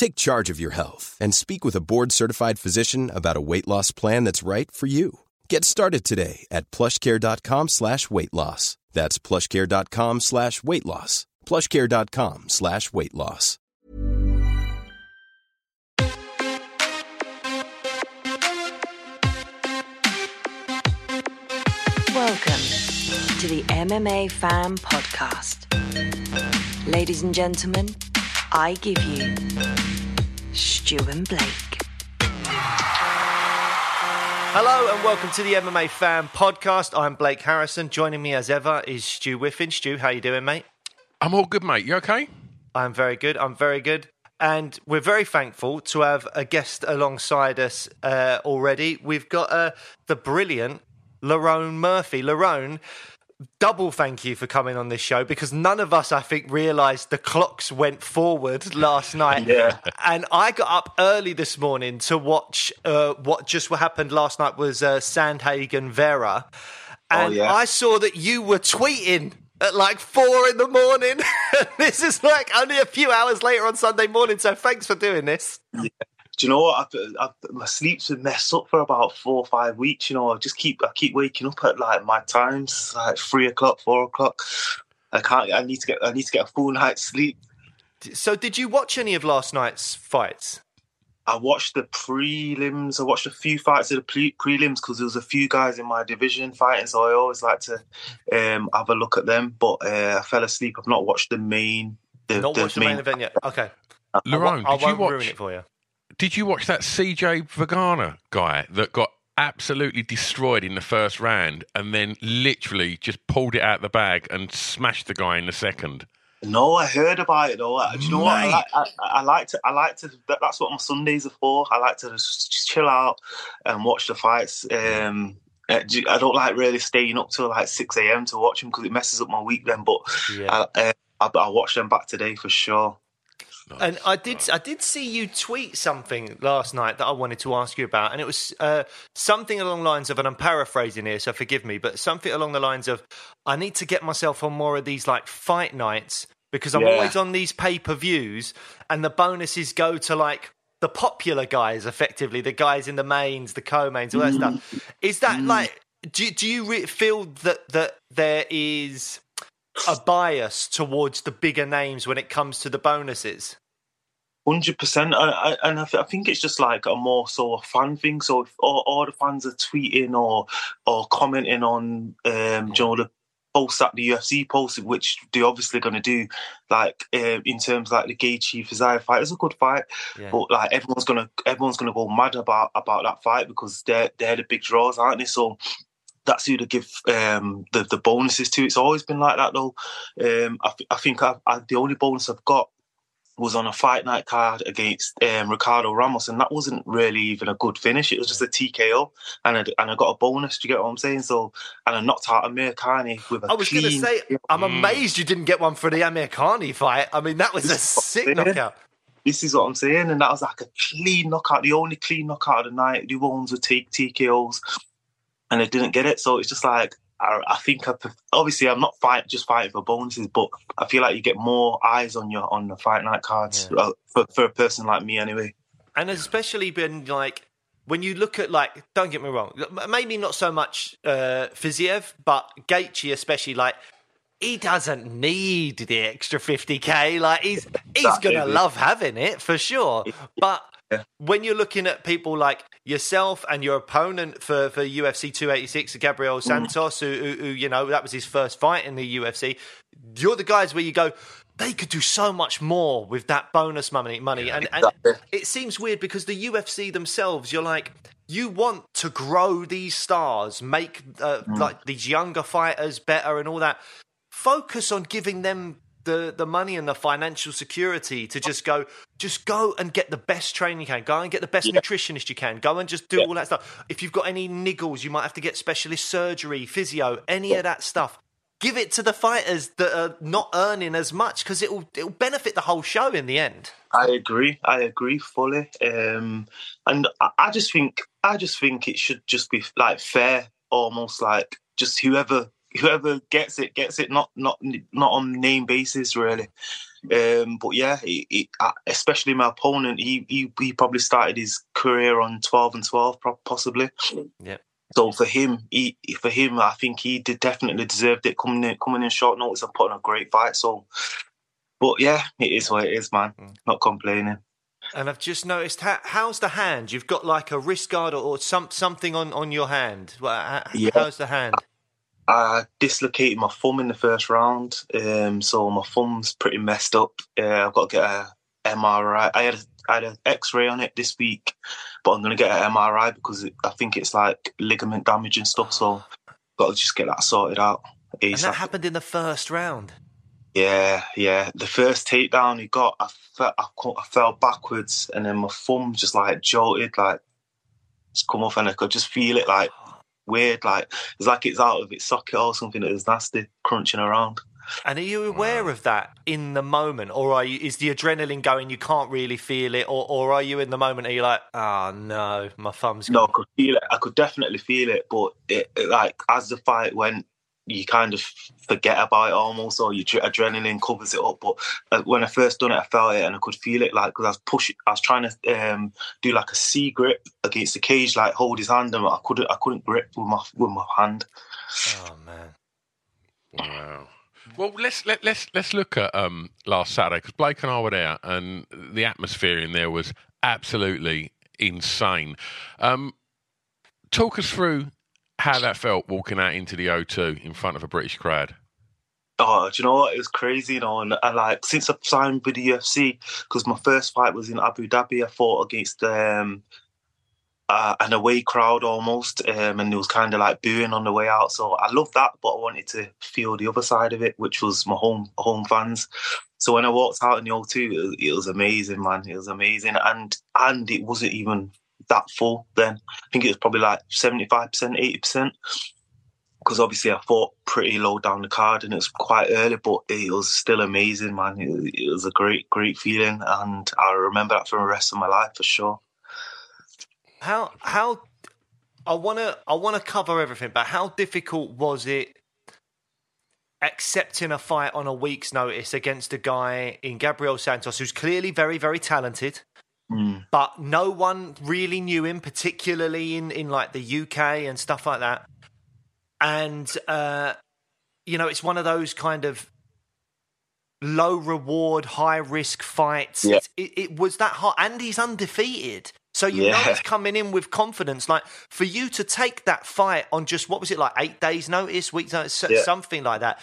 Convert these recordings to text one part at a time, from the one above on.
Take charge of your health and speak with a board-certified physician about a weight loss plan that's right for you. Get started today at plushcare.com slash weight loss. That's plushcare.com slash weight loss. plushcare.com slash weight loss. Welcome to the MMA Fan Podcast. Ladies and gentlemen, I give you Stu and Blake. Hello and welcome to the MMA Fan Podcast. I'm Blake Harrison. Joining me as ever is Stu Whiffin. Stu, how you doing, mate? I'm all good, mate. You okay? I'm very good. I'm very good. And we're very thankful to have a guest alongside us uh, already. We've got uh, the brilliant Lerone Murphy. Lerone, double thank you for coming on this show because none of us, I think, realised the clocks went forward last night. Yeah. And I got up early this morning to watch uh, what just what happened last night was uh, Sandhagen Vera. And yeah. I saw that you were tweeting at like four in the morning. this is like only a few hours later on Sunday morning. So thanks for doing this. Do you know what? I've, I've, my sleep's been messed up for about four or five weeks. You know, I just keep I keep waking up at like my times, like three o'clock, four o'clock. I can't. I need to get. I need to get a full night's sleep. So did you watch any of last night's fights? I watched the prelims. I watched a few fights of the pre- prelims because there was a few guys in my division fighting, so I always like to um, have a look at them. But uh, I fell asleep. I've not watched the main. The, Not watched the main event yet. Okay. Lerone, I did you won't watch? ruin it for you. Did you watch that CJ Vergara guy that got absolutely destroyed in the first round and then literally just pulled it out the bag and smashed the guy in the second? No, I heard about it though. Do you know what? I like, I, I like to. I like to. that- That's what my Sundays are for. I like to just, chill out and watch the fights. Um, uh, I don't like really staying up till like six a.m. to watch them because it messes up my week. Then, but Yeah. I, uh, I, I watch them back today for sure. And I did, I did see you tweet something last night that I wanted to ask you about, and it was uh, something along the lines of, and I'm paraphrasing here, so forgive me, but something along the lines of, I need to get myself on more of these like fight nights because I'm Yeah. always on these pay per views, and the bonuses go to like the popular guys, effectively, the guys in the mains, the co-mains, all that stuff. Is that like, do do you re- feel that that there is a bias towards the bigger names when it comes to the bonuses? Hundred percent, and I, th- I think it's just like a more so a fan thing. So if all, all the fans are tweeting or or commenting on, um, you know, the posts that the UFC posted, which they're obviously going to do, like uh, in terms like the Gaethje Isaiah fight, it's a good fight, Yeah. but like everyone's gonna everyone's gonna go mad about about that fight because they're they're the big draws, aren't they? So. That's who to give um, the the bonuses to. It's always been like that though. Um, I, th- I think I, I, the only bonus I've got was on a fight night card against um, Ricardo Ramos, and that wasn't really even a good finish. It was just a TKO, and I, and I got a bonus. Do you get what I'm saying? So, and I knocked out Amirkhani with a I was going to say, I'm amazed you didn't get one for the Amirkhani fight. I mean, that was a This is what sick knockout. This is what I'm saying, and that was like a clean knockout, the only clean knockout of the night. The ones would take TKOs, and I didn't get it. So it's just like I, I think I obviously I'm not fight just fighting for bonuses, but I feel like you get more eyes on your on the fight night cards Yeah. uh, for for a person like me anyway. And especially been like, when you look at, like, don't get me wrong, maybe not so much uh, Fiziev, but Gaethje especially, like, he doesn't need the extra 50k. Like, he's he's going to love having it for sure. But Yeah. When you're looking at people like yourself and your opponent for, for UFC 286, Gabriel Mm. Santos, who, who, who, you know, that was his first fight in the UFC, you're the guys where you go, they could do so much more with that bonus money. money. and, and exactly. it seems weird because the UFC themselves, you're like, you want to grow these stars, make uh, Mm. like these younger fighters better and all that. Focus on giving them the, the money and the financial security to just go, just go and get the best training you can. Go and get the best Yeah. nutritionist you can. Go and just do Yeah. all that stuff. If you've got any niggles, you might have to get specialist surgery, physio, any of that stuff. Give it to the fighters that are not earning as much because it'll it'll benefit the whole show in the end. I agree. I agree fully. Um, and I, I just think I just think it should just be like fair, almost like just whoever whoever gets it gets it, not not not on name basis really. Um, but yeah, it, it, uh, especially my opponent, he, he he probably started his career on twelve and twelve, possibly. Yeah. So for him, he for him, I think he did definitely deserved it coming in coming in short notice and putting a great fight. So, but yeah, it is what it is, man. Not complaining. And I've just noticed how, how's the hand? You've got like a wrist guard or, or some something on, on your hand. Well, how, Yeah. How's the hand? I dislocated my thumb in the first round, um, so my thumb's pretty messed up. Uh, I've got to get a MRI. I had a, I had an X-ray on it this week, but I'm going to get an MRI because it, I think it's like ligament damage and stuff. So, got to just get that sorted out. And that happened in the first round. Yeah, yeah. The first takedown he got, I, fe- I, I fell backwards, and then my thumb just like jolted, like it's come off, and I could just feel it like weird, like it's like it's out of its socket or something. that is nasty, crunching around. And are you aware of that in the moment, or are you? Is the adrenaline going? You can't really feel it, or, or are you in the moment? Are you like, oh no, my thumb's No, I could feel it. I could definitely feel it, but it, it, like as the fight went, you kind of forget about it almost, or your adrenaline covers it up. But uh, when I first done it, I felt it and I could feel it, like because I was pushing, I was trying to um, do like a C grip against the cage, like hold his hand, and I couldn't, I couldn't grip with my with my hand. Oh man. Wow. Well, let's let, let's let's look at um, last Saturday because Blake and I were there, and the atmosphere in there was absolutely insane. Um, talk us through how that felt walking out into the O2 in front of a British crowd. Oh, do you know what? It was crazy, you know. And, and like since I've signed with the UFC, because my first fight was in Abu Dhabi, I fought against um, uh, an away crowd almost, um, and it was kind of like booing on the way out. So I loved that, but I wanted to feel the other side of it, which was my home home fans. So when I walked out in the O2, it it was amazing, man. It was amazing, and and it wasn't even that full then. I think it was probably like seventy five percent, eighty percent because obviously I fought pretty low down the card and it was quite early, but it was still amazing, man. It, it was a great, great feeling, and I remember that for the rest of my life for sure. How how I wanna I wanna cover everything, but how difficult was it accepting a fight on a week's notice against a guy in Gabriel Santos who's clearly very, very talented? Mm. but no one really knew him, particularly in, in like the UK and stuff like that. And uh, you know, it's one of those kind of low reward, high risk fights. Yeah. It, it was that hot, and he's undefeated. So you know Yeah. he's coming in with confidence. Like for you to take that fight on just what was it like eight days notice, weeks notice, Yeah. something like that.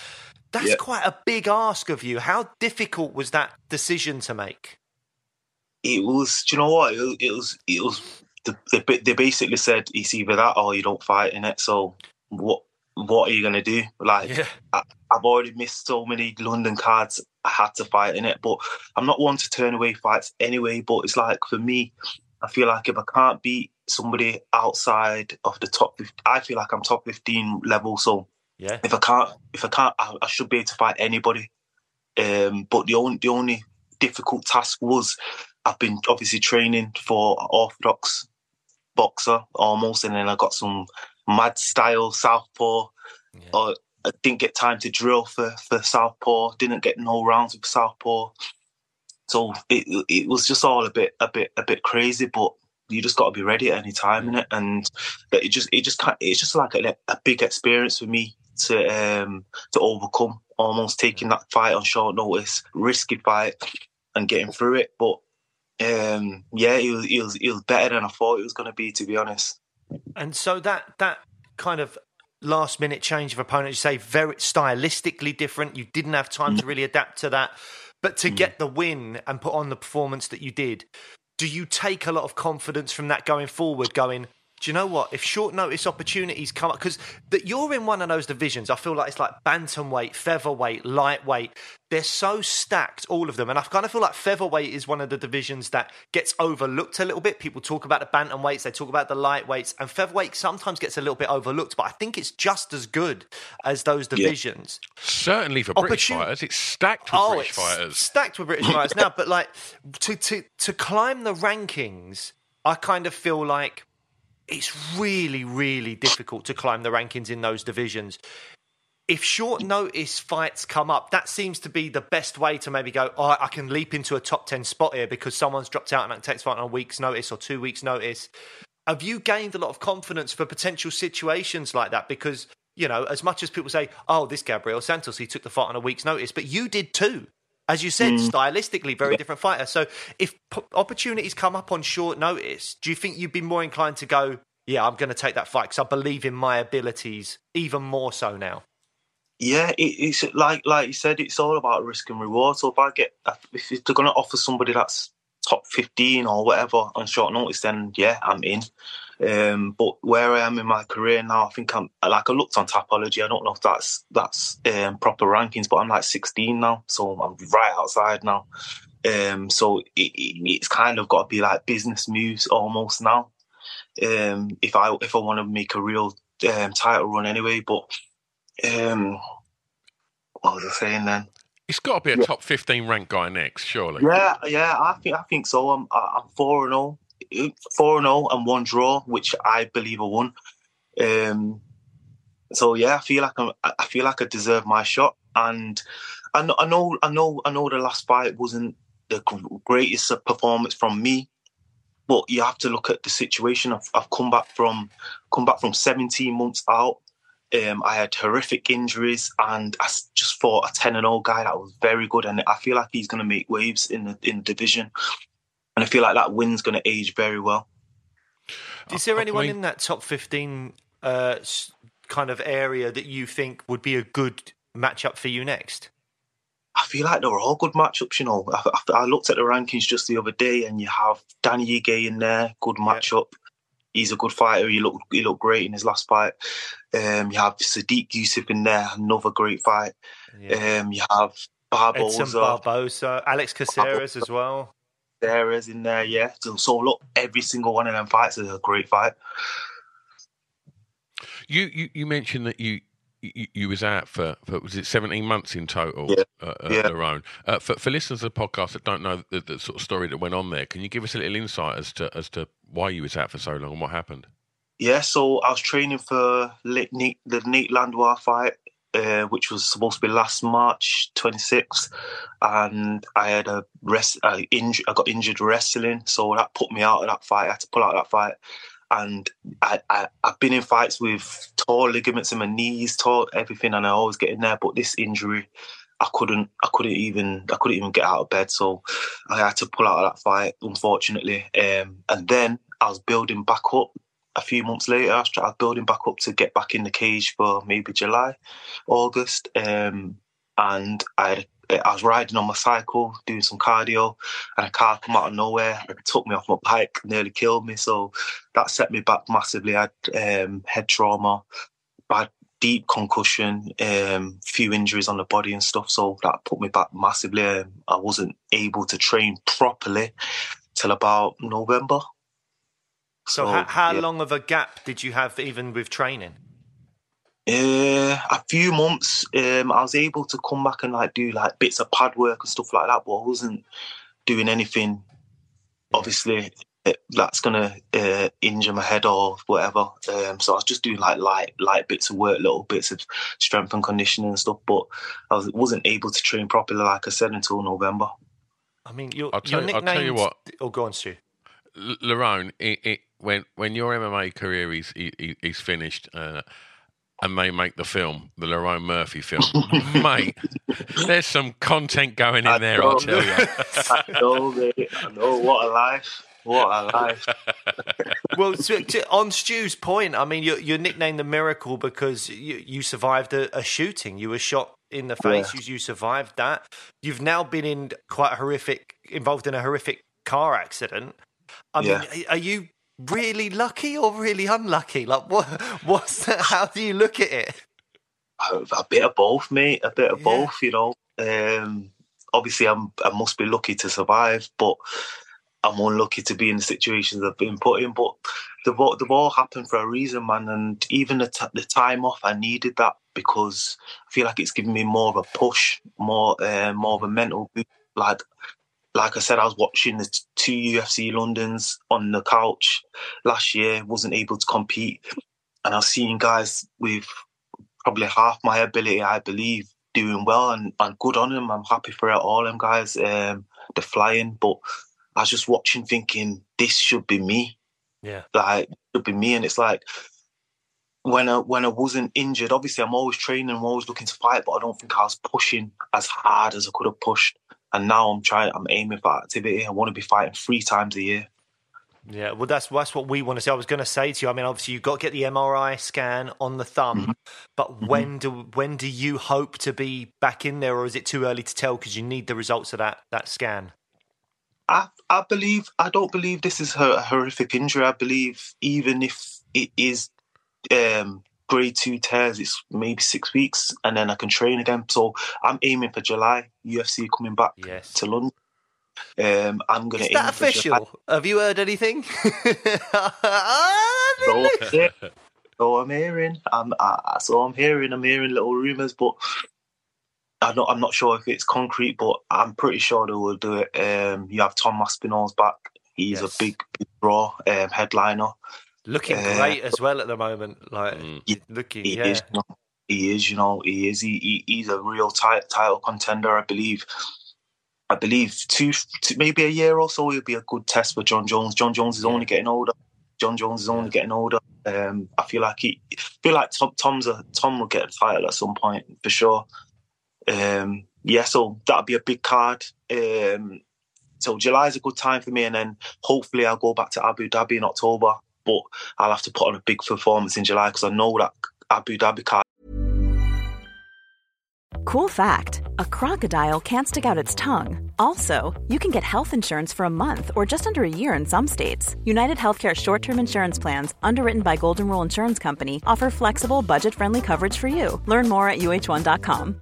That's quite a big ask of you. How difficult was that decision to make? It was, do you know what? It, was- it was, it was. The, they, they basically said it's either that or you don't fight in it. So what, what are you gonna do? Like, Yeah. I, I've already missed so many London cards. I had to fight in it, but I'm not one to turn away fights anyway. But it's like for me, I feel like if I can't beat somebody outside of the top, 15, I feel like I'm top 15 level. So Yeah. if I can't, if I can't, I, I should be able to fight anybody. Um, but the only the only difficult task was I've been obviously training for orthodox boxer almost, and then I got some mad style southpaw. Yeah. Or I didn't get time to drill for for southpaw. Didn't get no rounds with southpaw. So it it was just all a bit a bit a bit crazy, but you just got to be ready at any time in it, and that it just it just kind it's just like a, a big experience for me to um to overcome. Almost taking that fight on short notice, risky fight, and getting through it. But um, yeah, he was, he was he was better than I thought he was going to be. To be honest. And so that that kind of last minute change of opponent, you say very stylistically different. You didn't have time to really adapt to that, but to get the win and put on the performance that you did, do you take a lot of confidence from that going forward? Going, do you know what? If short notice opportunities come up, because that you're in one of those divisions, I feel like it's like bantamweight, featherweight, lightweight. They're so stacked, all of them, and I kind of feel like featherweight is one of the divisions that gets overlooked a little bit. People talk about the bantamweights, they talk about the lightweights, and featherweight sometimes gets a little bit overlooked. But I think it's just as good as those divisions. Certainly for British Opportun- fighters, it's stacked with oh, British it's fighters. stacked with British fighters now. But like to to to climb the rankings, I kind of feel like it's really, really difficult to climb the rankings in those divisions. If short notice fights come up, that seems to be the best way to maybe go, oh, I can leap into a top 10 spot here because someone's dropped out and can fight on a week's notice or two weeks' notice. Have you gained a lot of confidence for potential situations like that? Because, you know, as much as people say, oh, this Gabriel Santos, he took the fight on a week's notice, but you did too. As you said, hmm. stylistically, very different fighter. So if p- opportunities come up on short notice, do you think you'd be more inclined to go, yeah, I'm going to take that fight because I believe in my abilities even more so now? Yeah, it, it's like like you said, it's all about risk and reward. So if I get uh, if they're going to offer somebody that's top fifteen or whatever on short notice, then yeah, I'm in. Um, but where I am in my career now, I think I'm like I looked on Tapology. I don't know if that's that's um, proper rankings, but I'm like 16 now, so I'm right outside now. Um, so it, it, it's kind of got to be like business moves almost now. Um, if I if I want to make a real um, title run anyway, but um, what was I saying then? It's got to be a top 15 ranked guy next, surely. Yeah, yeah, I think I think so. I'm I'm four and zero, four and zero, and one draw, which I believe I won. Um, so yeah, I feel like I'm, I feel like I deserve my shot, and I know, I know, I know, I know. The last fight wasn't the greatest performance from me, but you have to look at the situation. I've, I've come back from come back from 17 months out. Um, I had horrific injuries, and I just fought a 10 and 0 guy that was very good, and I feel like he's going to make waves in the in the division, and I feel like that win's going to age very well. Is there anyone in that top 15 uh, kind of area that you think would be a good matchup for you next? I feel like they're all good matchups. You know, I, I, I looked at the rankings just the other day, and you have Danny Ige in there, good matchup. He's a good fighter. He looked he looked great in his last fight. Um, you have Sodiq Yusuff in there, another great fight. Um, you have Edson Barboza, Barbosa, Alex Caceres as well. Sarah's in there. Yeah, so, so look, every single one of them fights is a great fight. You, you you mentioned that you you, you was out for, for was it 17 months in total, Yeah. uh, uh, Yeah. Uh, for, for listeners of the podcast that don't know the, the sort of story that went on there, can you give us a little insight as to as to why you was out for so long and what happened? Yeah, so I was training for Nate, the Nate Landwehr fight, uh, which was supposed to be last March 26th, and I had a rest. Uh, inj- I got injured wrestling, so that put me out of that fight. I had to pull out of that fight, and I, I I've been in fights with tore ligaments in my knees, tore everything, and I always get in there. But this injury, I couldn't, I couldn't even, I couldn't even get out of bed, so I had to pull out of that fight, unfortunately. Um, and then I was building back up a few months later, I started building back up to get back in the cage for maybe July, August. Um, and I I was riding on my cycle, doing some cardio, and a car come out of nowhere and took me off my bike, nearly killed me. So that set me back massively. I had um, head trauma, bad deep concussion, um, few injuries on the body and stuff. So that put me back massively. Um, I wasn't able to train properly till about November. So, how, how yeah. long of a gap did you have even with training? Uh, a few months. Um, I was able to come back and like do like bits of pad work and stuff like that, but I wasn't doing anything. Obviously, eh, that's gonna uh, injure my head or whatever. Um, so I was just doing like light, light bits of work, little bits of strength and conditioning and stuff. But I was, wasn't able to train properly, like I said, until November. I mean, your, I'll tell your you- I'll tell you what. Oh, go on, Stu. L- Lerone, it, it, when when your MMA career is is, is finished, uh, and they make the film, the Lerone Murphy film, mate, there's some content going in I there. I'll tell you. I know, mate. I know. What a life. What a life. well, to, to, on Stu's point, I mean, you're, you're nicknamed the Miracle because you, you survived a, a shooting. You were shot in the face. Yeah. You, you survived that. You've now been in quite a horrific, involved in a horrific car accident. I Yeah. mean, are you really lucky or really unlucky? Like, what? What's that? How do you look at it? a, a bit of both, mate. A bit of Yeah. both, you know. Um, obviously, I'm I must be lucky to survive, but I'm unlucky to be in the situations I've been put in. But they've all, all happened for a reason, man. And even the, t- the time off, I needed that because I feel like it's given me more of a push, more uh, more of a mental boost. Like like I said, I was watching the two UFC Londons on the couch last year, wasn't able to compete, and I was seeing guys with probably half my ability, I believe, doing well and, and good on them. I'm happy for it, all them guys. Um, they're flying, but I was just watching, thinking this should be me. Yeah. Like it should be me, and it's like when I when I wasn't injured. Obviously, I'm always training, I'm always looking to fight, but I don't think I was pushing as hard as I could have pushed. And now I'm trying. I'm aiming for activity. I want to be fighting three times a year. Yeah, well, that's that's what we want to see. I was going to say to you. I mean, obviously, you've got to get the MRI scan on the thumb, but when do when do you hope to be back in there, or is it too early to tell because you need the results of that that scan? I I believe I don't believe this is a horrific injury. I believe even if it is um, grade two tears, it's maybe six weeks, and then I can train again. So I'm aiming for July. UFC coming back Yes. to London. Um, I'm gonna Is that for July. official? Have you heard anything? So, yeah. so I'm hearing. I'm so I'm hearing. I'm hearing little rumours, but I'm not. I'm not sure if it's concrete, but I'm pretty sure they will do it. Um, you have Tom Aspinall's back. He's Yes. a big, big draw um, headliner. Looking Uh, great as well at the moment. Like Mm. Yeah, looking, He yeah. is. You know, he is. You know, he is. He, he he's a real ti- title contender, I believe. I believe two, two, maybe a year or so, he'll be a good test for Jon Jones. Jon Jones is Yeah. only getting older. Jon Jones is only getting older. Um, I feel like he, I feel like Tom, Tom's a Tom will get a title at some point for sure. Um, yeah, so that'll be a big card. Um, so July is a good time for me, and then hopefully I'll go back to Abu Dhabi in October. But I'll have to put on a big performance in July because I know that Abu Dhabi. Cool fact a crocodile can't stick out its tongue. Also, you can get health insurance for a month or just under a year in some states. United Healthcare short term insurance plans, underwritten by Golden Rule Insurance Company, offer flexible, budget friendly coverage for you. Learn more at uh1.com.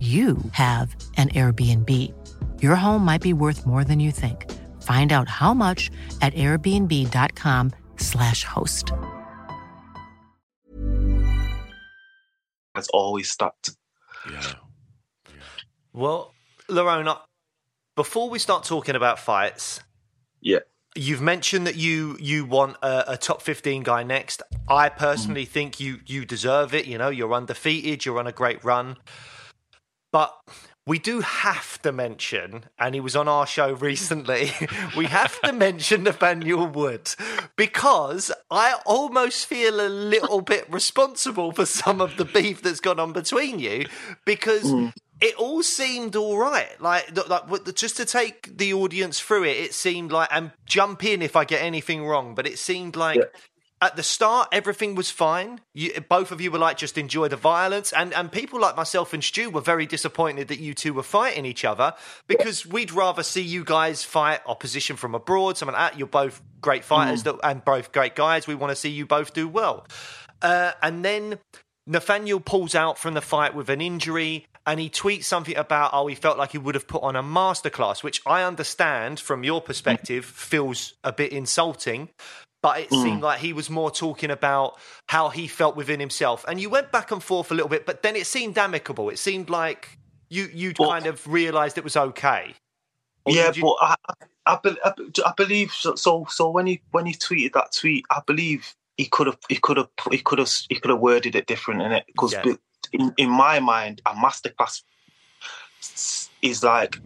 you have an Airbnb. Your home might be worth more than you think. Find out how much at airbnb.com/slash host. That's always stacked. Yeah. Well, Lerone, before we start talking about fights, Yeah. you've mentioned that you you want a, a top 15 guy next. I personally think you you deserve it. You know, you're undefeated, you're on a great run. But we do have to mention, and he was on our show recently, we have to mention Nathaniel Wood because I almost feel a little bit responsible for some of the beef that's gone on between you because hmm. it all seemed all right. Like, like just to take the audience through it, it seemed like, and jump in if I get anything wrong, but it seemed like Yeah. At the start, everything was fine. You, both of you were like, just enjoy the violence. And, and people like myself and Stu were very disappointed that you two were fighting each other because we'd rather see you guys fight opposition from abroad. Someone at you're both great fighters mm. that, and both great guys. We want to see you both do well. Uh, and then Nathaniel pulls out from the fight with an injury and he tweets something about, oh, he felt like he would have put on a masterclass, which I understand from your perspective feels a bit insulting but it mm. seemed like he was more talking about how he felt within himself. And you went back and forth a little bit, but then it seemed amicable. It seemed like you you kind of realised it was okay. Or yeah, you... but I, I, I, I believe so, so. So when he when he tweeted that tweet, I believe he could have he could have he could have he could have worded it different in it because yeah. in in my mind, a masterclass is like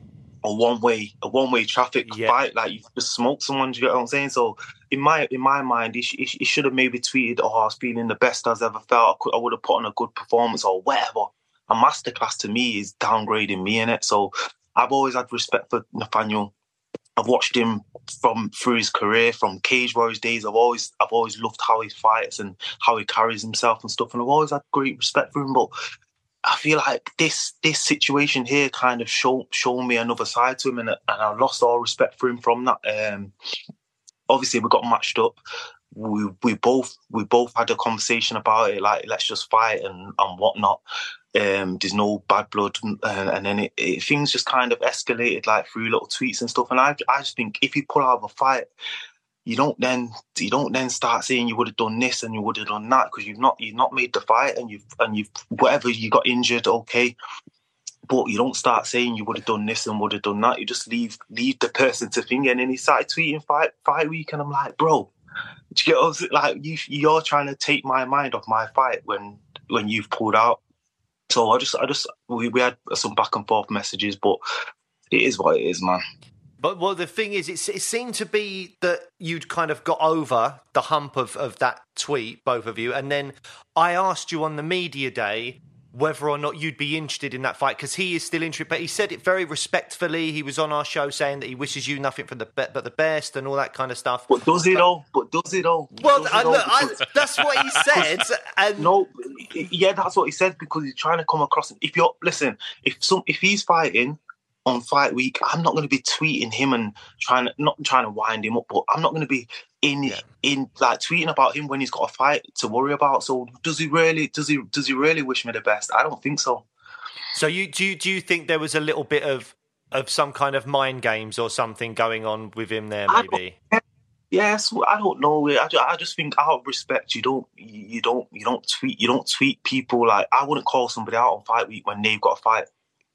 a one way a one way traffic yeah. fight. Like you just smoke someone. Do you get what I'm saying? So in my in my mind, he, he, he should have maybe tweeted, "Oh, I was feeling the best I've ever felt. I, could, I would have put on a good performance or whatever." A masterclass to me is downgrading me in it. So I've always had respect for Nathaniel. I've watched him from through his career, from Cage Warriors days. I've always I've always loved how he fights and how he carries himself and stuff, and I've always had great respect for him. But I feel like this this situation here kind of show shown me another side to him, and, and I lost all respect for him from that. Um, obviously, we got matched up. We we both we both had a conversation about it, like let's just fight and and whatnot. Um, there's no bad blood, and, and then it, it, things just kind of escalated like through little tweets and stuff. And I I just think if you pull out of a fight, you don't then you don't then start saying you would have done this and you would have done that because you've not you've not made the fight and you've and you've whatever you got injured okay but you don't start saying you would have done this and would have done that. You just leave leave the person to think. And then he started tweeting fight fight week and I'm like bro do you get like you you're trying to take my mind off my fight when when you've pulled out. So I just I just we, we had some back and forth messages but it is what it is man. But well, the thing is, it, it seemed to be that you'd kind of got over the hump of, of that tweet, both of you. And then I asked you on the media day whether or not you'd be interested in that fight because he is still interested. But he said it very respectfully. He was on our show saying that he wishes you nothing for the be- but the best and all that kind of stuff. But does it all? But does it all? Well, I, look, I, that's what he said. and no, yeah, that's what he said because he's trying to come across. If you're listen, if some if he's fighting on fight week, I'm not going to be tweeting him and trying to not trying to wind him up, but I'm not going to be in yeah. in like tweeting about him when he's got a fight to worry about. So does he really? Does he? Does he really wish me the best? I don't think so. So you do you, do you think there was a little bit of of some kind of mind games or something going on with him there? Maybe. Yes, I don't know. I, I just think out of respect, you don't, you don't, you don't tweet, you don't tweet people like I wouldn't call somebody out on fight week when they've got a fight.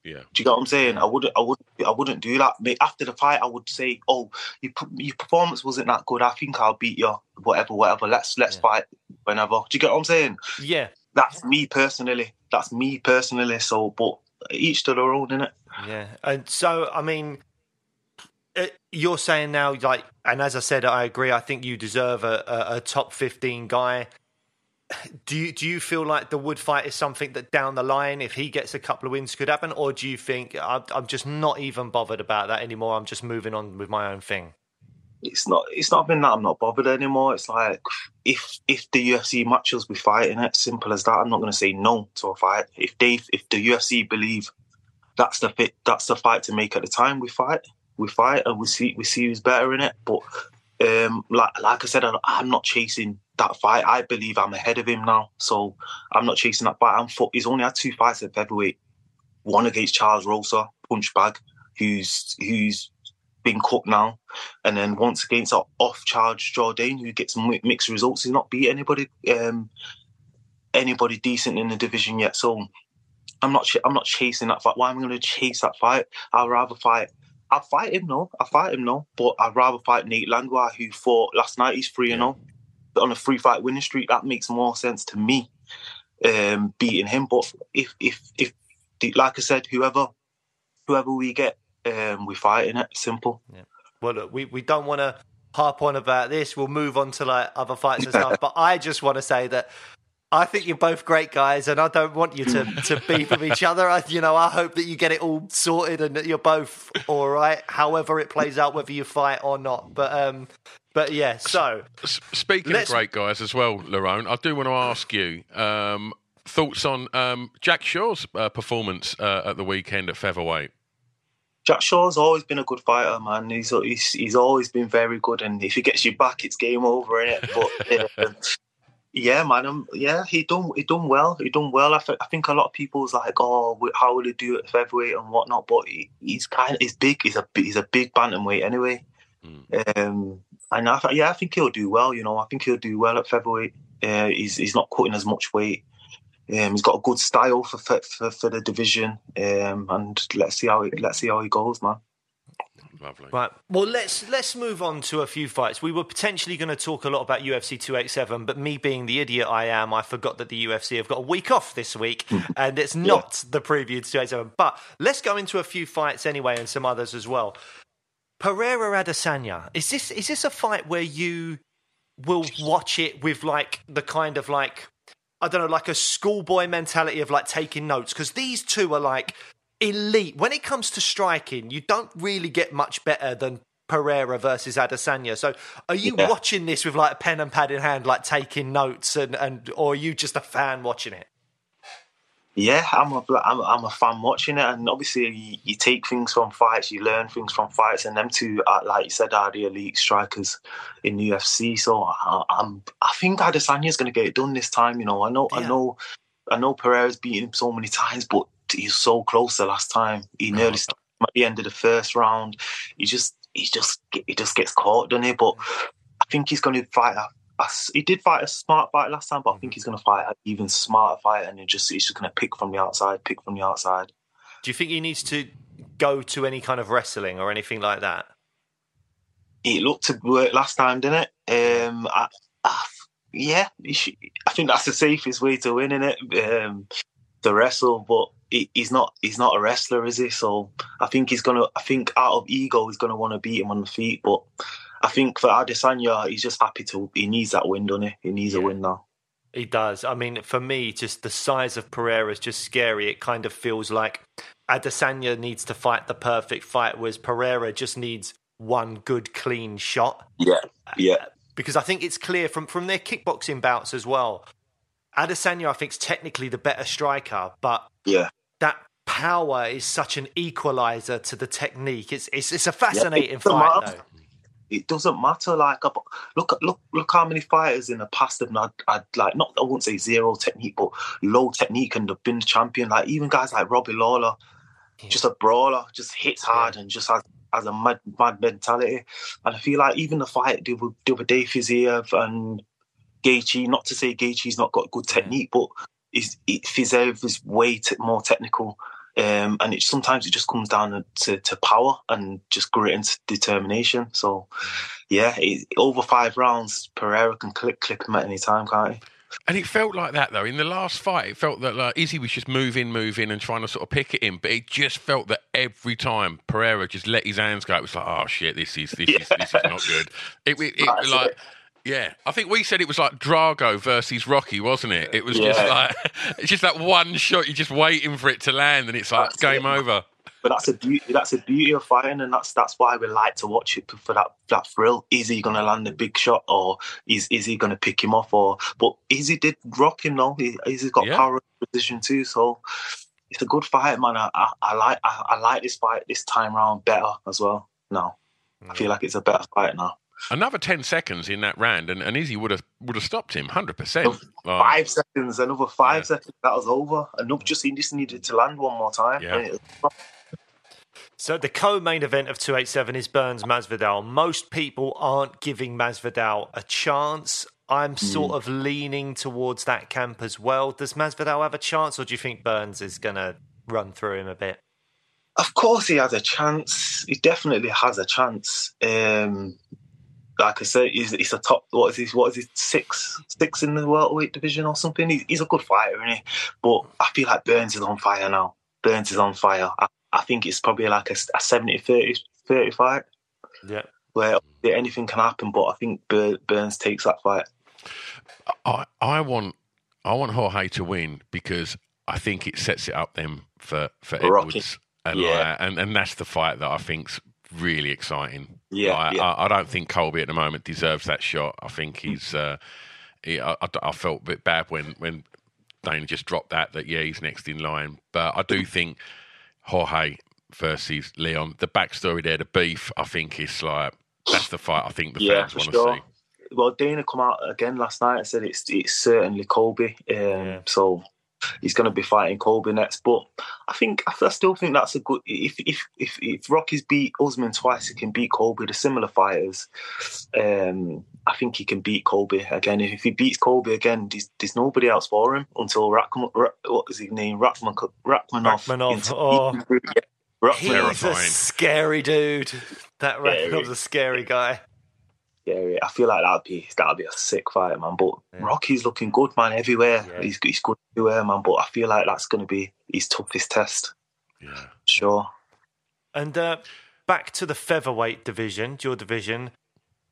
Yeah. Do you get what I'm saying? I wouldn't, I would, I wouldn't do that. After the fight, I would say, "Oh, your, your performance wasn't that good. I think I'll beat you. Whatever, whatever. Let's let's yeah. fight whenever." Do you get what I'm saying? Yeah. That's me personally. That's me personally. So, but each to their own, innit? Yeah. And so, I mean, uh, you're saying now, like, and as I said, I agree. I think you deserve a, a, a top 15 guy do you do you feel like the Wood fight is something that down the line, if he gets a couple of wins, could happen, or do you think I'm, I'm just not even bothered about that anymore? I'm just moving on with my own thing. It's not. It's not been that I'm not bothered anymore. It's like if if the UFC matches we fighting it, simple as that. I'm not going to say no to a fight. If they if the UFC believe that's the fit, that's the fight to make at the time, we fight. We fight and we see we see who's better in it. But um, like like I said, I'm not chasing that fight. I believe I'm ahead of him now, so I'm not chasing that fight. I'm he's only had two fights at featherweight. One against Charles Rosa, punch bag, who's who's been cooked now, and then once against an off charge Jourdain, who gets mixed results. He's not beat anybody um, anybody decent in the division yet. So I'm not I'm not chasing that fight. Why am I going to chase that fight? I'd rather fight. I'll fight him, no. I fight him, no. But I'd rather fight Nate Landwehr, who fought last night. He's three and zero. Oh on a free fight winning streak, that makes more sense to me um, beating him. But if if if like I said, whoever whoever we get, um, we fight in it. Simple. Yeah. Well, look, we we don't want to harp on about this. We'll move on to like other fights and stuff. But I just want to say that I think you're both great guys, and I don't want you to, to beef with each other. I, you know, I hope that you get it all sorted and that you're both all right, however it plays out, whether you fight or not. But um, but yeah. So speaking of great guys as well, Lerone, I do want to ask you um, thoughts on um, Jack Shore's uh, performance uh, at the weekend at featherweight. Jack Shore's always been a good fighter, man. He's he's, he's always been very good, and if he gets you back, it's game over, is it? But uh, yeah, man, um, yeah, he done he done well. He done well. I, th- I think a lot of people's like, oh, how will he do it at featherweight and whatnot? But he, he's kind of he's big. He's a he's a big bantamweight anyway. Mm. Um, and I, yeah, I think he'll do well. You know, I think he'll do well at featherweight. Uh, he's he's not cutting as much weight. Um, he's got a good style for for, for the division, um, and let's see how it, let's see how he goes, man. Lovely. Right. Well, let's let's move on to a few fights. We were potentially going to talk a lot about UFC 287, but me being the idiot I am, I forgot that the UFC have got a week off this week, hmm. and it's not yeah. the preview to 287. But let's go into a few fights anyway, and some others as well. Pereira Adesanya. Is this is this a fight where you will watch it with like the kind of like I don't know, like a schoolboy mentality of like taking notes because these two are like elite. When it comes to striking, you don't really get much better than Pereira versus Adesanya. So, are you yeah. watching this with like a pen and pad in hand, like taking notes, and and or are you just a fan watching it? Yeah, I'm a I'm, I'm a fan watching it, and obviously you, you, take things from fights, you learn things from fights, and them two, uh, like you said, are the elite strikers in the UFC. So I, am I think Adesanya's going to get it done this time. You know, I know yeah. I know I know Pereira's beaten him so many times, but he's so close the last time. He nearly stopped at the end of the first round. He just he just he just gets caught, doesn't he? But I think he's going to fight a, a, he did fight a smart fight last time, but I think he's going to fight an even smarter fight, and he just he's just going to pick from the outside, pick from the outside. Do you think he needs to go to any kind of wrestling or anything like that? It looked to work last time, didn't it? Um, I, I, yeah, should, I think that's the safest way to win, in it? Um, to wrestle, but he, he's not he's not a wrestler, is he? So I think he's gonna. I think out of ego, he's gonna want to beat him on the feet. But I think for Adesanya, he's just happy to. He needs that win, doesn't he? He needs yeah. a win now. He does. I mean, for me, just the size of Pereira is just scary. It kind of feels like Adesanya needs to fight the perfect fight, whereas Pereira just needs one good, clean shot. Yeah, yeah. Because I think it's clear from from their kickboxing bouts as well. Adesanya, I think, is technically the better striker, but yeah, that power is such an equalizer to the technique. It's it's, it's a fascinating yeah, fight, matter. though. It doesn't matter. Like, look, look, look! How many fighters in the past have not had like not I won't say zero technique, but low technique and have been champion. Like even guys like Robbie Lawler, yeah. just a brawler, just hits hard yeah. and just has has a mad, mad mentality. And I feel like even the fight the, the other day, Fiziev and Gaethje, not to say Gaethje's not got good technique, but is Fiziev is way t- more technical. Um, and it sometimes it just comes down to, to power and just grit and determination. So, yeah, it, over five rounds, Pereira can clip clip him at any time, can't he? And it felt like that though. In the last fight, it felt that like, Izzy was just moving, moving, and trying to sort of pick it in. But it just felt that every time Pereira just let his hands go, it was like, oh shit, this is this yeah. is this is not good. It, it, it like. It yeah, I think we said it was like Drago versus Rocky, wasn't it? It was yeah. just like it's just that one shot. You're just waiting for it to land, and it's like that's game it. over. But that's a beauty. That's a beauty of fighting, and that's that's why we like to watch it for that that thrill. Is he going to land a big shot, or is is he going to pick him off? Or but Izzy did rock him though. He, Izzy's got yeah. power position too, so it's a good fight, man. I, I, I like I, I, like this fight this time round better as well. Now mm. I feel like it's a better fight now. Another ten seconds in that round, and, and Izzy would have would have stopped him, hundred percent. Five seconds, another five yeah. seconds, that was over. Enough, just he just needed to land one more time. Yeah. So the co-main event of 287 is Burns Masvidal. Most people aren't giving Masvidal a chance. I'm sort mm. of leaning towards that camp as well. Does Masvidal have a chance, or do you think Burns is going to run through him a bit? Of course, he has a chance. He definitely has a chance. Um, like I said, he's, he's a top. What is he? What is he? Six, six in the welterweight division or something. He, he's a good fighter, isn't he? But I feel like Burns is on fire now. Burns is on fire. I, I think it's probably like a, a 70 30, 30 fight. Yeah. Where anything can happen, but I think Burns takes that fight. I I want I want Jorge to win because I think it sets it up then for for Rocky. Edwards, and Yeah. like, and and that's the fight that I think's really exciting. Yeah, Like, yeah. I, I don't think Colby at the moment deserves that shot. I think he's. Uh, he, I, I, I felt a bit bad when when Dana just dropped that that yeah he's next in line, but I do think Jorge versus Leon, the backstory there, the beef, I think is like that's the fight I think the yeah, fans want sure. see. Well, Dana come out again last night and said it's it's certainly Colby. Um, So he's going to be fighting Colby next. But I think I still think that's a good. If if if, if Rocky's beat Usman twice, he can beat Colby. The similar fighters, um, I think he can beat Colby again. If he beats Colby again, there's, there's nobody else for him until Rakhman, Ra- what is his name? Rakhman, Rakhmonov. Rakhmonov, oh. Yeah. He's a scary dude. That. Rakhmonov's a scary guy. Yeah, I feel like that'd be that'd be a sick fight, man. But Yeah. Rocky's looking good, man, everywhere. Yeah. He's he's good everywhere, man. But I feel like that's going to be his toughest test, Yeah. sure. And uh, back to the featherweight division, your division.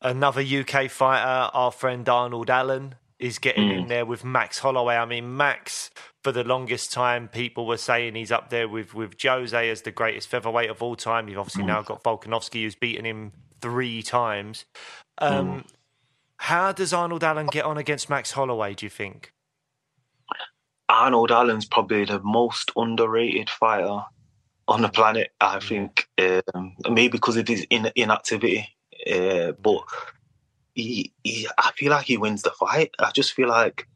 Another UK fighter, our friend Arnold Allen, is getting in there with Max Holloway. I mean, Max, for the longest time, people were saying he's up there with, with Jose as the greatest featherweight of all time. You've obviously now got Volkanovski, who's beaten him three times. Um, How does Arnold Allen get on against Max Holloway, do you think? Arnold Allen's probably the most underrated fighter on the planet. I think um, maybe because of his in, inactivity, uh, but he, he, I feel like he wins the fight. I just feel like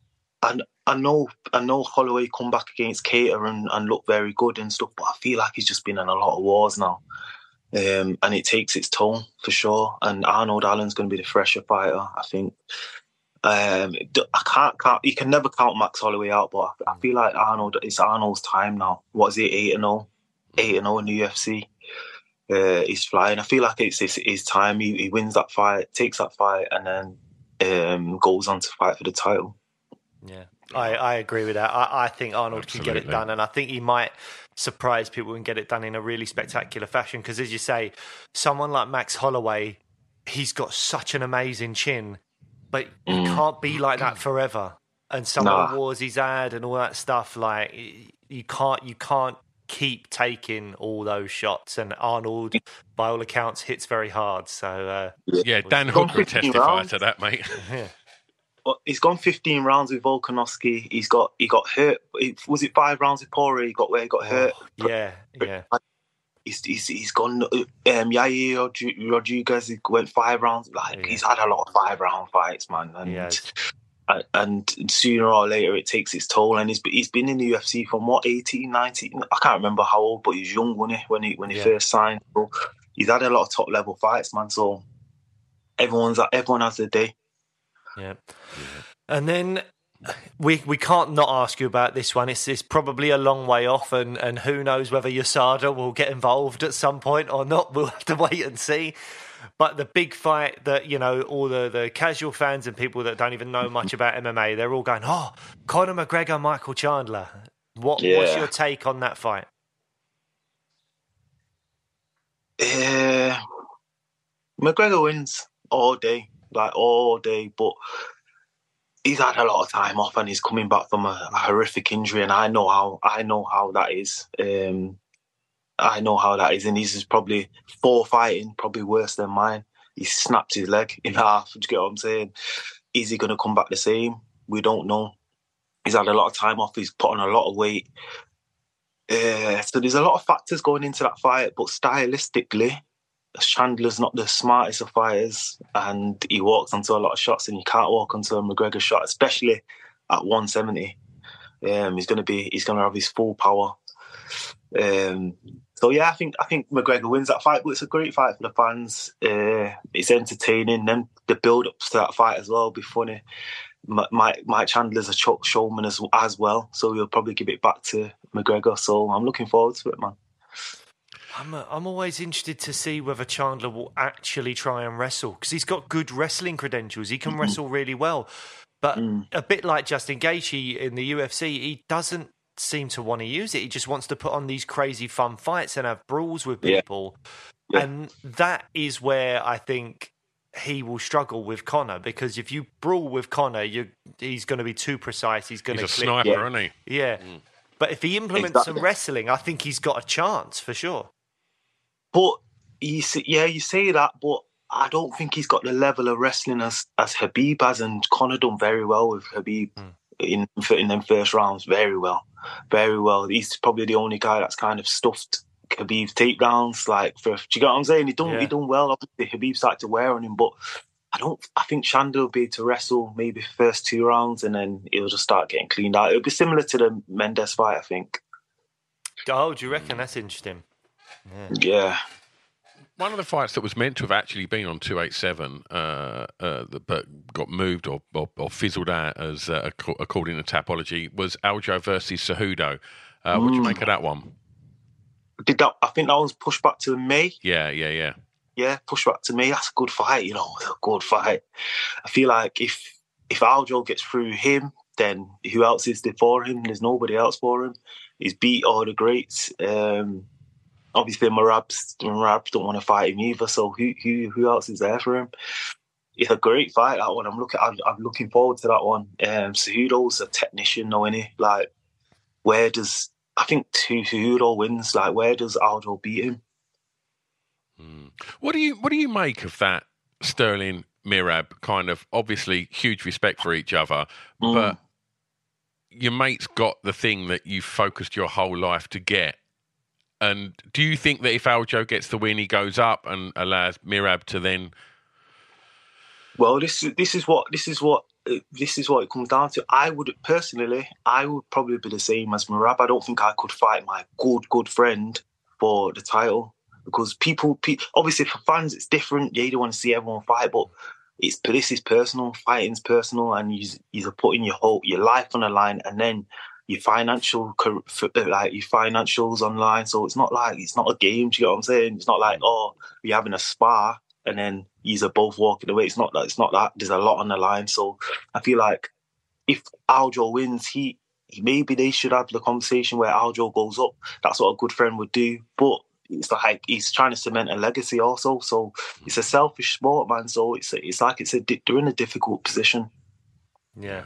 I, I know I know Holloway come back against Kattar and, and look very good and stuff, but I feel like he's just been in a lot of wars now. Um, and it takes its toll for sure. And Arnold Allen's going to be the fresher fighter, I think. Um, I can't count. You can never count Max Holloway out, but I, feel like Arnold. It's Arnold's time now. What is it? Eight and zero, eight and zero in the UFC. Uh, he's flying. I feel like it's his, his time. He, he wins that fight, takes that fight, and then um, goes on to fight for the title. Yeah, I, I agree with that. I, I think Arnold can get it done, and I think he might surprise people and get it done in a really spectacular fashion. Because, as you say, someone like Max Holloway, he's got such an amazing chin, but he can't be like that forever. And some of the Nah. wars he's had and all that stuff, like you can't, you can't keep taking all those shots. And Arnold, by all accounts, hits very hard. So uh, Yeah, Dan Gone Hooker 15 testified rounds. to that, mate. yeah, But he's gone 15 rounds with Volkanovski. He's got he got hurt. Was it five rounds with Poirier? He got where he got hurt. yeah, yeah. He's, he's, he's gone. Um, Yair Rodriguez he went five rounds. Like Yeah. he's had a lot of five round fights, man. And, He has. and and sooner or later it takes its toll. And he's he's been in the UFC from what 18, 19? I can't remember how old, but he's young, wasn't he? When he when he Yeah. first signed, so he's had a lot of top level fights, man. So everyone's everyone has their day. Yeah. And then we we can't not ask you about this one. It's, it's probably a long way off, and, and who knows whether USADA will get involved at some point or not. We'll have to wait and see. But the big fight that, you know, all the, the casual fans and people that don't even know much about MMA, they're all going, oh, Conor McGregor, Michael Chandler. What, What's your take on that fight? Uh, McGregor wins all day, like all day, but he's had a lot of time off and he's coming back from a, a horrific injury, and I know how I know how that is. Um, I know how that is, and he's probably four fighting, probably worse than mine. He snapped his leg in half. Do you get what I'm saying? Is he going to come back the same? We don't know. He's had a lot of time off. He's put on a lot of weight. Uh, so there's a lot of factors going into that fight, but stylistically, Chandler's not the smartest of fighters, and he walks onto a lot of shots, and you can't walk onto a McGregor shot, especially at 170. Um, he's going to be, he's going to have his full power. Um, so yeah, I think I think McGregor wins that fight, but it's a great fight for the fans. Uh, it's entertaining. Then the build up to that fight as well will be funny. Mi- Mike, Mike Chandler's a cho- showman as as well, so he'll probably give it back to McGregor. So I'm looking forward to it, man. I'm, uh, I'm always interested to see whether Chandler will actually try and wrestle because he's got good wrestling credentials. He can mm-hmm. wrestle really well. But mm. a bit like Justin Gaethje in the UFC, he doesn't seem to want to use it. He just wants to put on these crazy fun fights and have brawls with people. Yeah. And that is where I think he will struggle with Conor because if you brawl with Conor, you he's going to be too precise. He's going He's to a clip. sniper, Yeah. isn't he? Yeah. Mm. But if he implements Exactly. some wrestling, I think he's got a chance for sure. But you see, yeah, you say that, but I don't think he's got the level of wrestling as as Khabib has, and Conor done very well with Khabib hmm. in in them first rounds. Very well, very well. He's probably the only guy that's kind of stuffed Khabib's takedowns. Like, for do you get what I'm saying? He done Yeah. he done well. Obviously, Khabib started to wear on him, but. I don't. I think Chandler will be able to wrestle maybe first two rounds, and then he'll just start getting cleaned out. It'll be similar to the Mendes fight, I think. Oh, do you reckon hmm. that's interesting? Yeah. One of the fights that was meant to have actually been on 287, uh, uh, but got moved or, or, or fizzled out, as uh, according to Tapology, was Aljo versus Cejudo. Uh, what do you make of that one? Did that? I think that was pushed back to May. Yeah, yeah, yeah. yeah, push back to me. That's a good fight, you know, a good fight. I feel like if if Aljo gets through him, then who else is there for him? There's nobody else for him. He's beat all the greats. Um, obviously, Merab's, Merab's don't want to fight him either. So who who who else is there for him? It's a great fight that one. I'm looking. I'm, I'm looking forward to that one. Um, Cejudo's a technician, though, is he? Like, where does I think Cejudo wins? Like, where does Aljo beat him? What do you What do you make of that Sterling Merab kind of obviously huge respect for each other, Mm. but your mate's got the thing that you've focused your whole life to get. And do you think that if Aljo gets the win, he goes up and allows Merab to then? Well, this is this is what this is what this is what it comes down to. I would personally, I would probably be the same as Merab. I don't think I could fight my good good friend for the title because people, pe- obviously for fans it's different. Yeah, you don't want to see everyone fight, but it's this is personal. Fighting's personal, and you you're putting your whole your life on the line, and then your financial uh, like your financials online. So it's not like it's not a game. Do you get what I'm saying? It's not like oh we're having a spar and then you're both walking away. It's not that. It's not that. There's a lot on the line. So I feel like if Aljo wins, he maybe they should have the conversation where Aljo goes up. That's what a good friend would do. But it's like he's trying to cement a legacy also. So it's a selfish sport, man. So it's it's like it's a they're in a difficult position. Yeah.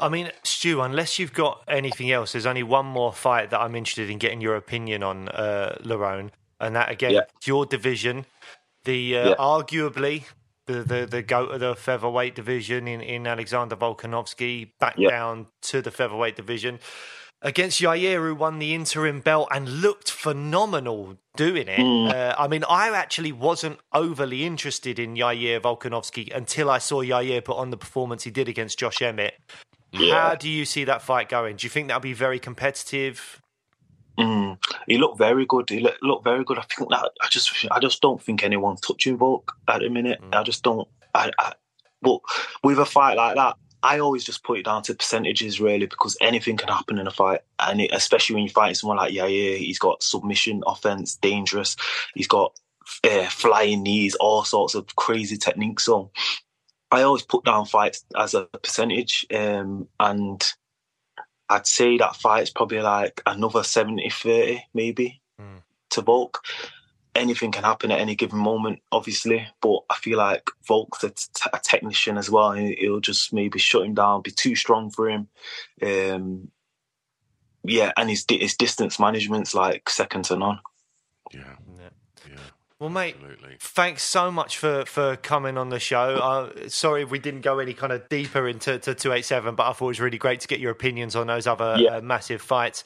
I mean, Stu, unless you've got anything else, there's only one more fight that I'm interested in getting your opinion on, uh, Lerone. And that, again, Yeah. your division, the uh, Yeah. arguably the, the, the goat of the featherweight division in, in Alexander Volkanovski back Yeah. down to the featherweight division against Yair, who won the interim belt and looked phenomenal doing it. Mm. Uh, I mean, I actually wasn't overly interested in Yair Volkanovski until I saw Yair put on the performance he did against Josh Emmett. How do you see that fight going? Do you think that'll be very competitive? Mm. He looked very good. He looked, very good. I think that I just I just don't think anyone's touching Volk at the minute. I just don't. I, I but with a fight like that, I always just put it down to percentages really because anything can happen in a fight, and it, especially when you're fighting someone like Yair, he's got submission offense, dangerous. He's got uh, flying knees, all sorts of crazy techniques. So I always put down fights as a percentage, um, and I'd say that fight's probably like another 70 30, maybe, Mm. to Volk. Anything can happen at any given moment, obviously, but I feel like Volk's a, t- a technician as well. and He'll just maybe shut him down, be too strong for him. Um, yeah, and his, di- his distance management's like second to none. Yeah, Yeah. Yeah, Well, mate, absolutely. thanks so much for, for coming on the show. Uh, sorry if we didn't go any kind of deeper into to 287, but I thought it was really great to get your opinions on those other Yeah. uh, massive fights.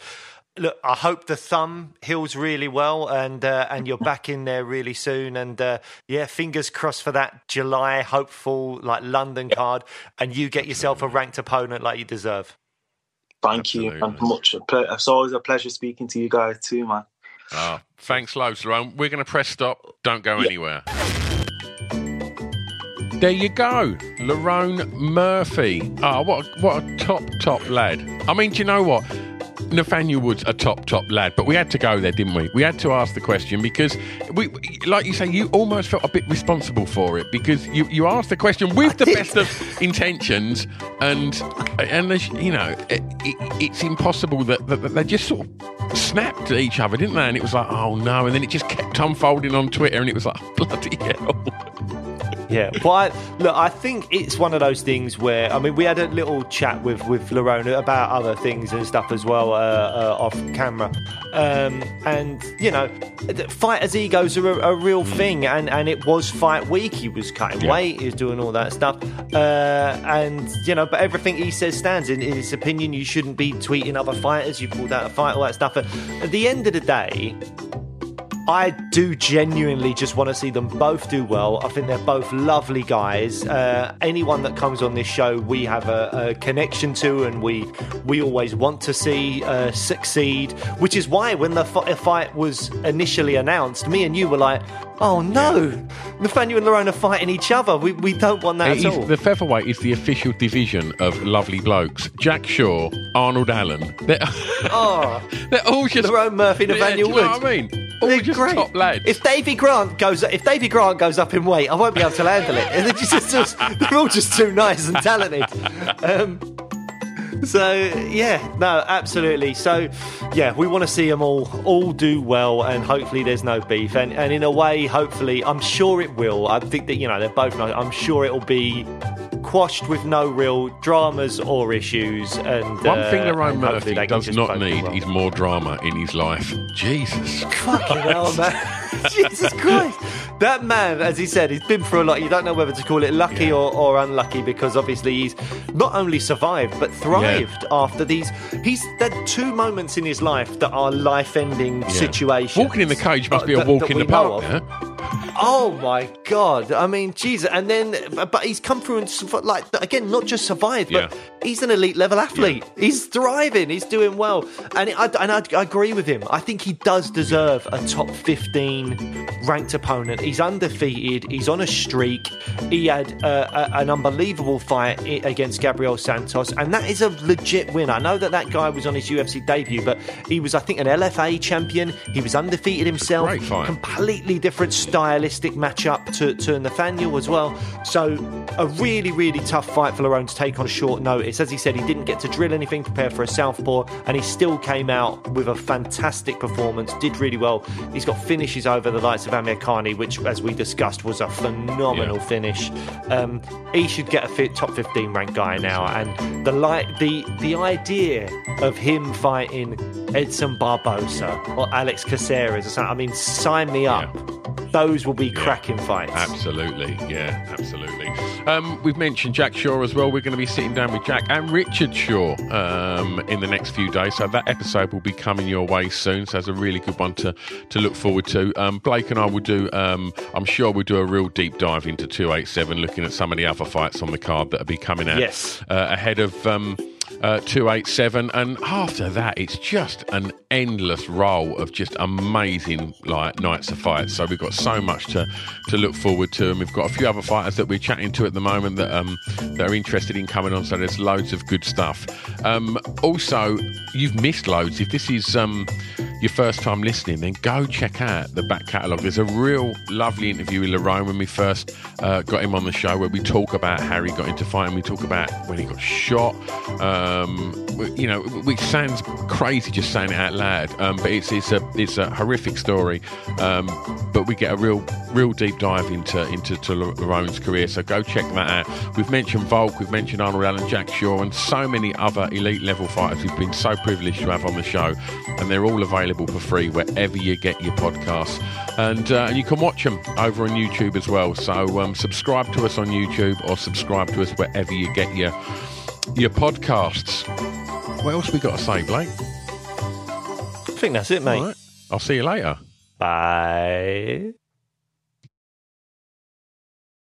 Look, I hope the thumb heals really well, and uh, and you're back in there really soon. And uh, yeah, fingers crossed for that July hopeful like London card, and you get yourself a ranked opponent like you deserve. Thank you, Absolutely. and much. It's always a pleasure speaking to you guys too, man. Ah, thanks loads, Lerone. We're going to press stop. Don't go anywhere. There you go, Lerone Murphy. Ah, what a, what a top top lad. I mean, do you know what? Nathaniel Wood's a top top lad, but we had to go there, didn't we? We had to ask the question because we, like you say, you almost felt a bit responsible for it because you, you asked the question with the best of intentions, and and you know it, it, it's impossible that, that, that they just sort of snapped at each other, didn't they? And it was like, oh no, and then it just kept unfolding on Twitter, and it was like, bloody hell. Yeah, but I, look, I think it's one of those things where I mean, we had a little chat with with Lerone about other things and stuff as well uh, uh, off camera, um, and you know, fighters' egos are a, a, real thing, and and it was fight week. He was cutting yeah. weight, he was doing all that stuff, uh, and you know, but everything he says stands. In, in his opinion, you shouldn't be tweeting other fighters. You pulled out a fight, all that stuff. But at the end of the day, I do genuinely just want to see them both do well. I think they're both lovely guys. Uh, anyone that comes on this show, we have a, a connection to, and we we always want to see uh, succeed. Which is why when the f- fight was initially announced, me and you were like, "Oh no, Nathaniel and Lerone are fighting each other. We we don't want that it at all." The featherweight is the official division of lovely blokes. Jack Shore, Arnold Allen. They're, oh, they're all just Lerone Murphy, Nathaniel yeah, Wood. I mean? All just great. top lads. If Davy Grant goes, if Davy Grant goes up in weight, I won't be able to handle it. They're, just, just, they're all just too nice and talented. Um, so yeah, no, absolutely. So yeah, we want to see them all all do well, and hopefully there's no beef. And and in a way, hopefully, I'm sure it will. I think that you know they're both nice. I'm sure it will be quashed with no real dramas or issues. And one uh, thing Lerone Murphy does not need well. is more drama in his life. Jesus, fucking hell, man. Jesus Christ. That man, as he said, he's been through a lot. You don't know whether to call it lucky yeah. or, or, unlucky because obviously he's not only survived but thrived yeah. After these. He's had two moments in his life that are life ending yeah. situations. Walking in the cage must be a walk in the park. Oh my god! I mean, Jesus, and then, but he's come through and like again, not just survived, but yeah. He's an elite level athlete. Yeah. He's thriving. He's doing well, and I, and I, I, agree with him. I think he does deserve a top fifteen ranked opponent. He's undefeated. He's on a streak. He had uh, a, an unbelievable fight against Gabriel Santos, and that is a legit win. I know that that guy was on his UFC debut, but he was, I think, an LFA champion. He was undefeated himself. Great fight. Completely different stylistic matchup to, to Nathaniel as well. So a really, really tough fight for Lerone to take on short notice. As he said, he didn't get to drill anything, prepare for a southpaw, and he still came out with a fantastic performance, did really well. He's got finishes over the likes of Amirkhani, which, as we discussed, was a phenomenal yeah. finish. Um, he should get a fit, top 15 ranked guy now, and the light, the the idea of him fighting Edson Barbosa or Alex Caceres or something, I mean, sign me up. Yeah those will be yeah, cracking fights. Absolutely, yeah, absolutely. Um, we've mentioned Jack Shore as well. We're going to be sitting down with Jack and Richard Shore um, in the next few days. So that episode will be coming your way soon. So it's a really good one to to look forward to. Um, Blake and I will do. Um, I'm sure we'll do a real deep dive into 287, looking at some of the other fights on the card that will be coming out. Yes. Uh, ahead of. Uh, 287 and after that it's just an endless roll of just amazing like nights of fights. So we've got so much to to look forward to and we've got a few other fighters that we're chatting to at the moment that um that are interested in coming on so there's loads of good stuff. Um also you've missed loads. If this is um your first time listening, then go check out the back catalogue. There's a real lovely interview with Lerone when we first uh, got him on the show where we talk about how he got into fighting. We talk about when he got shot. Um, you know, which sounds crazy just saying it out loud, um, but it's it's a it's a horrific story. Um, but we get a real real deep dive into into to Lerone's career. So go check that out. We've mentioned Volk, we've mentioned Arnold Allen, Jack Shore, and so many other elite level fighters we've been so privileged to have on the show, and they're all available available for free wherever you get your podcasts. And, uh, and you can watch them over on YouTube as well. So um, subscribe to us on YouTube or subscribe to us wherever you get your your podcasts. What else we got to say, Blake? I think that's it, mate. I'll see you later. Bye.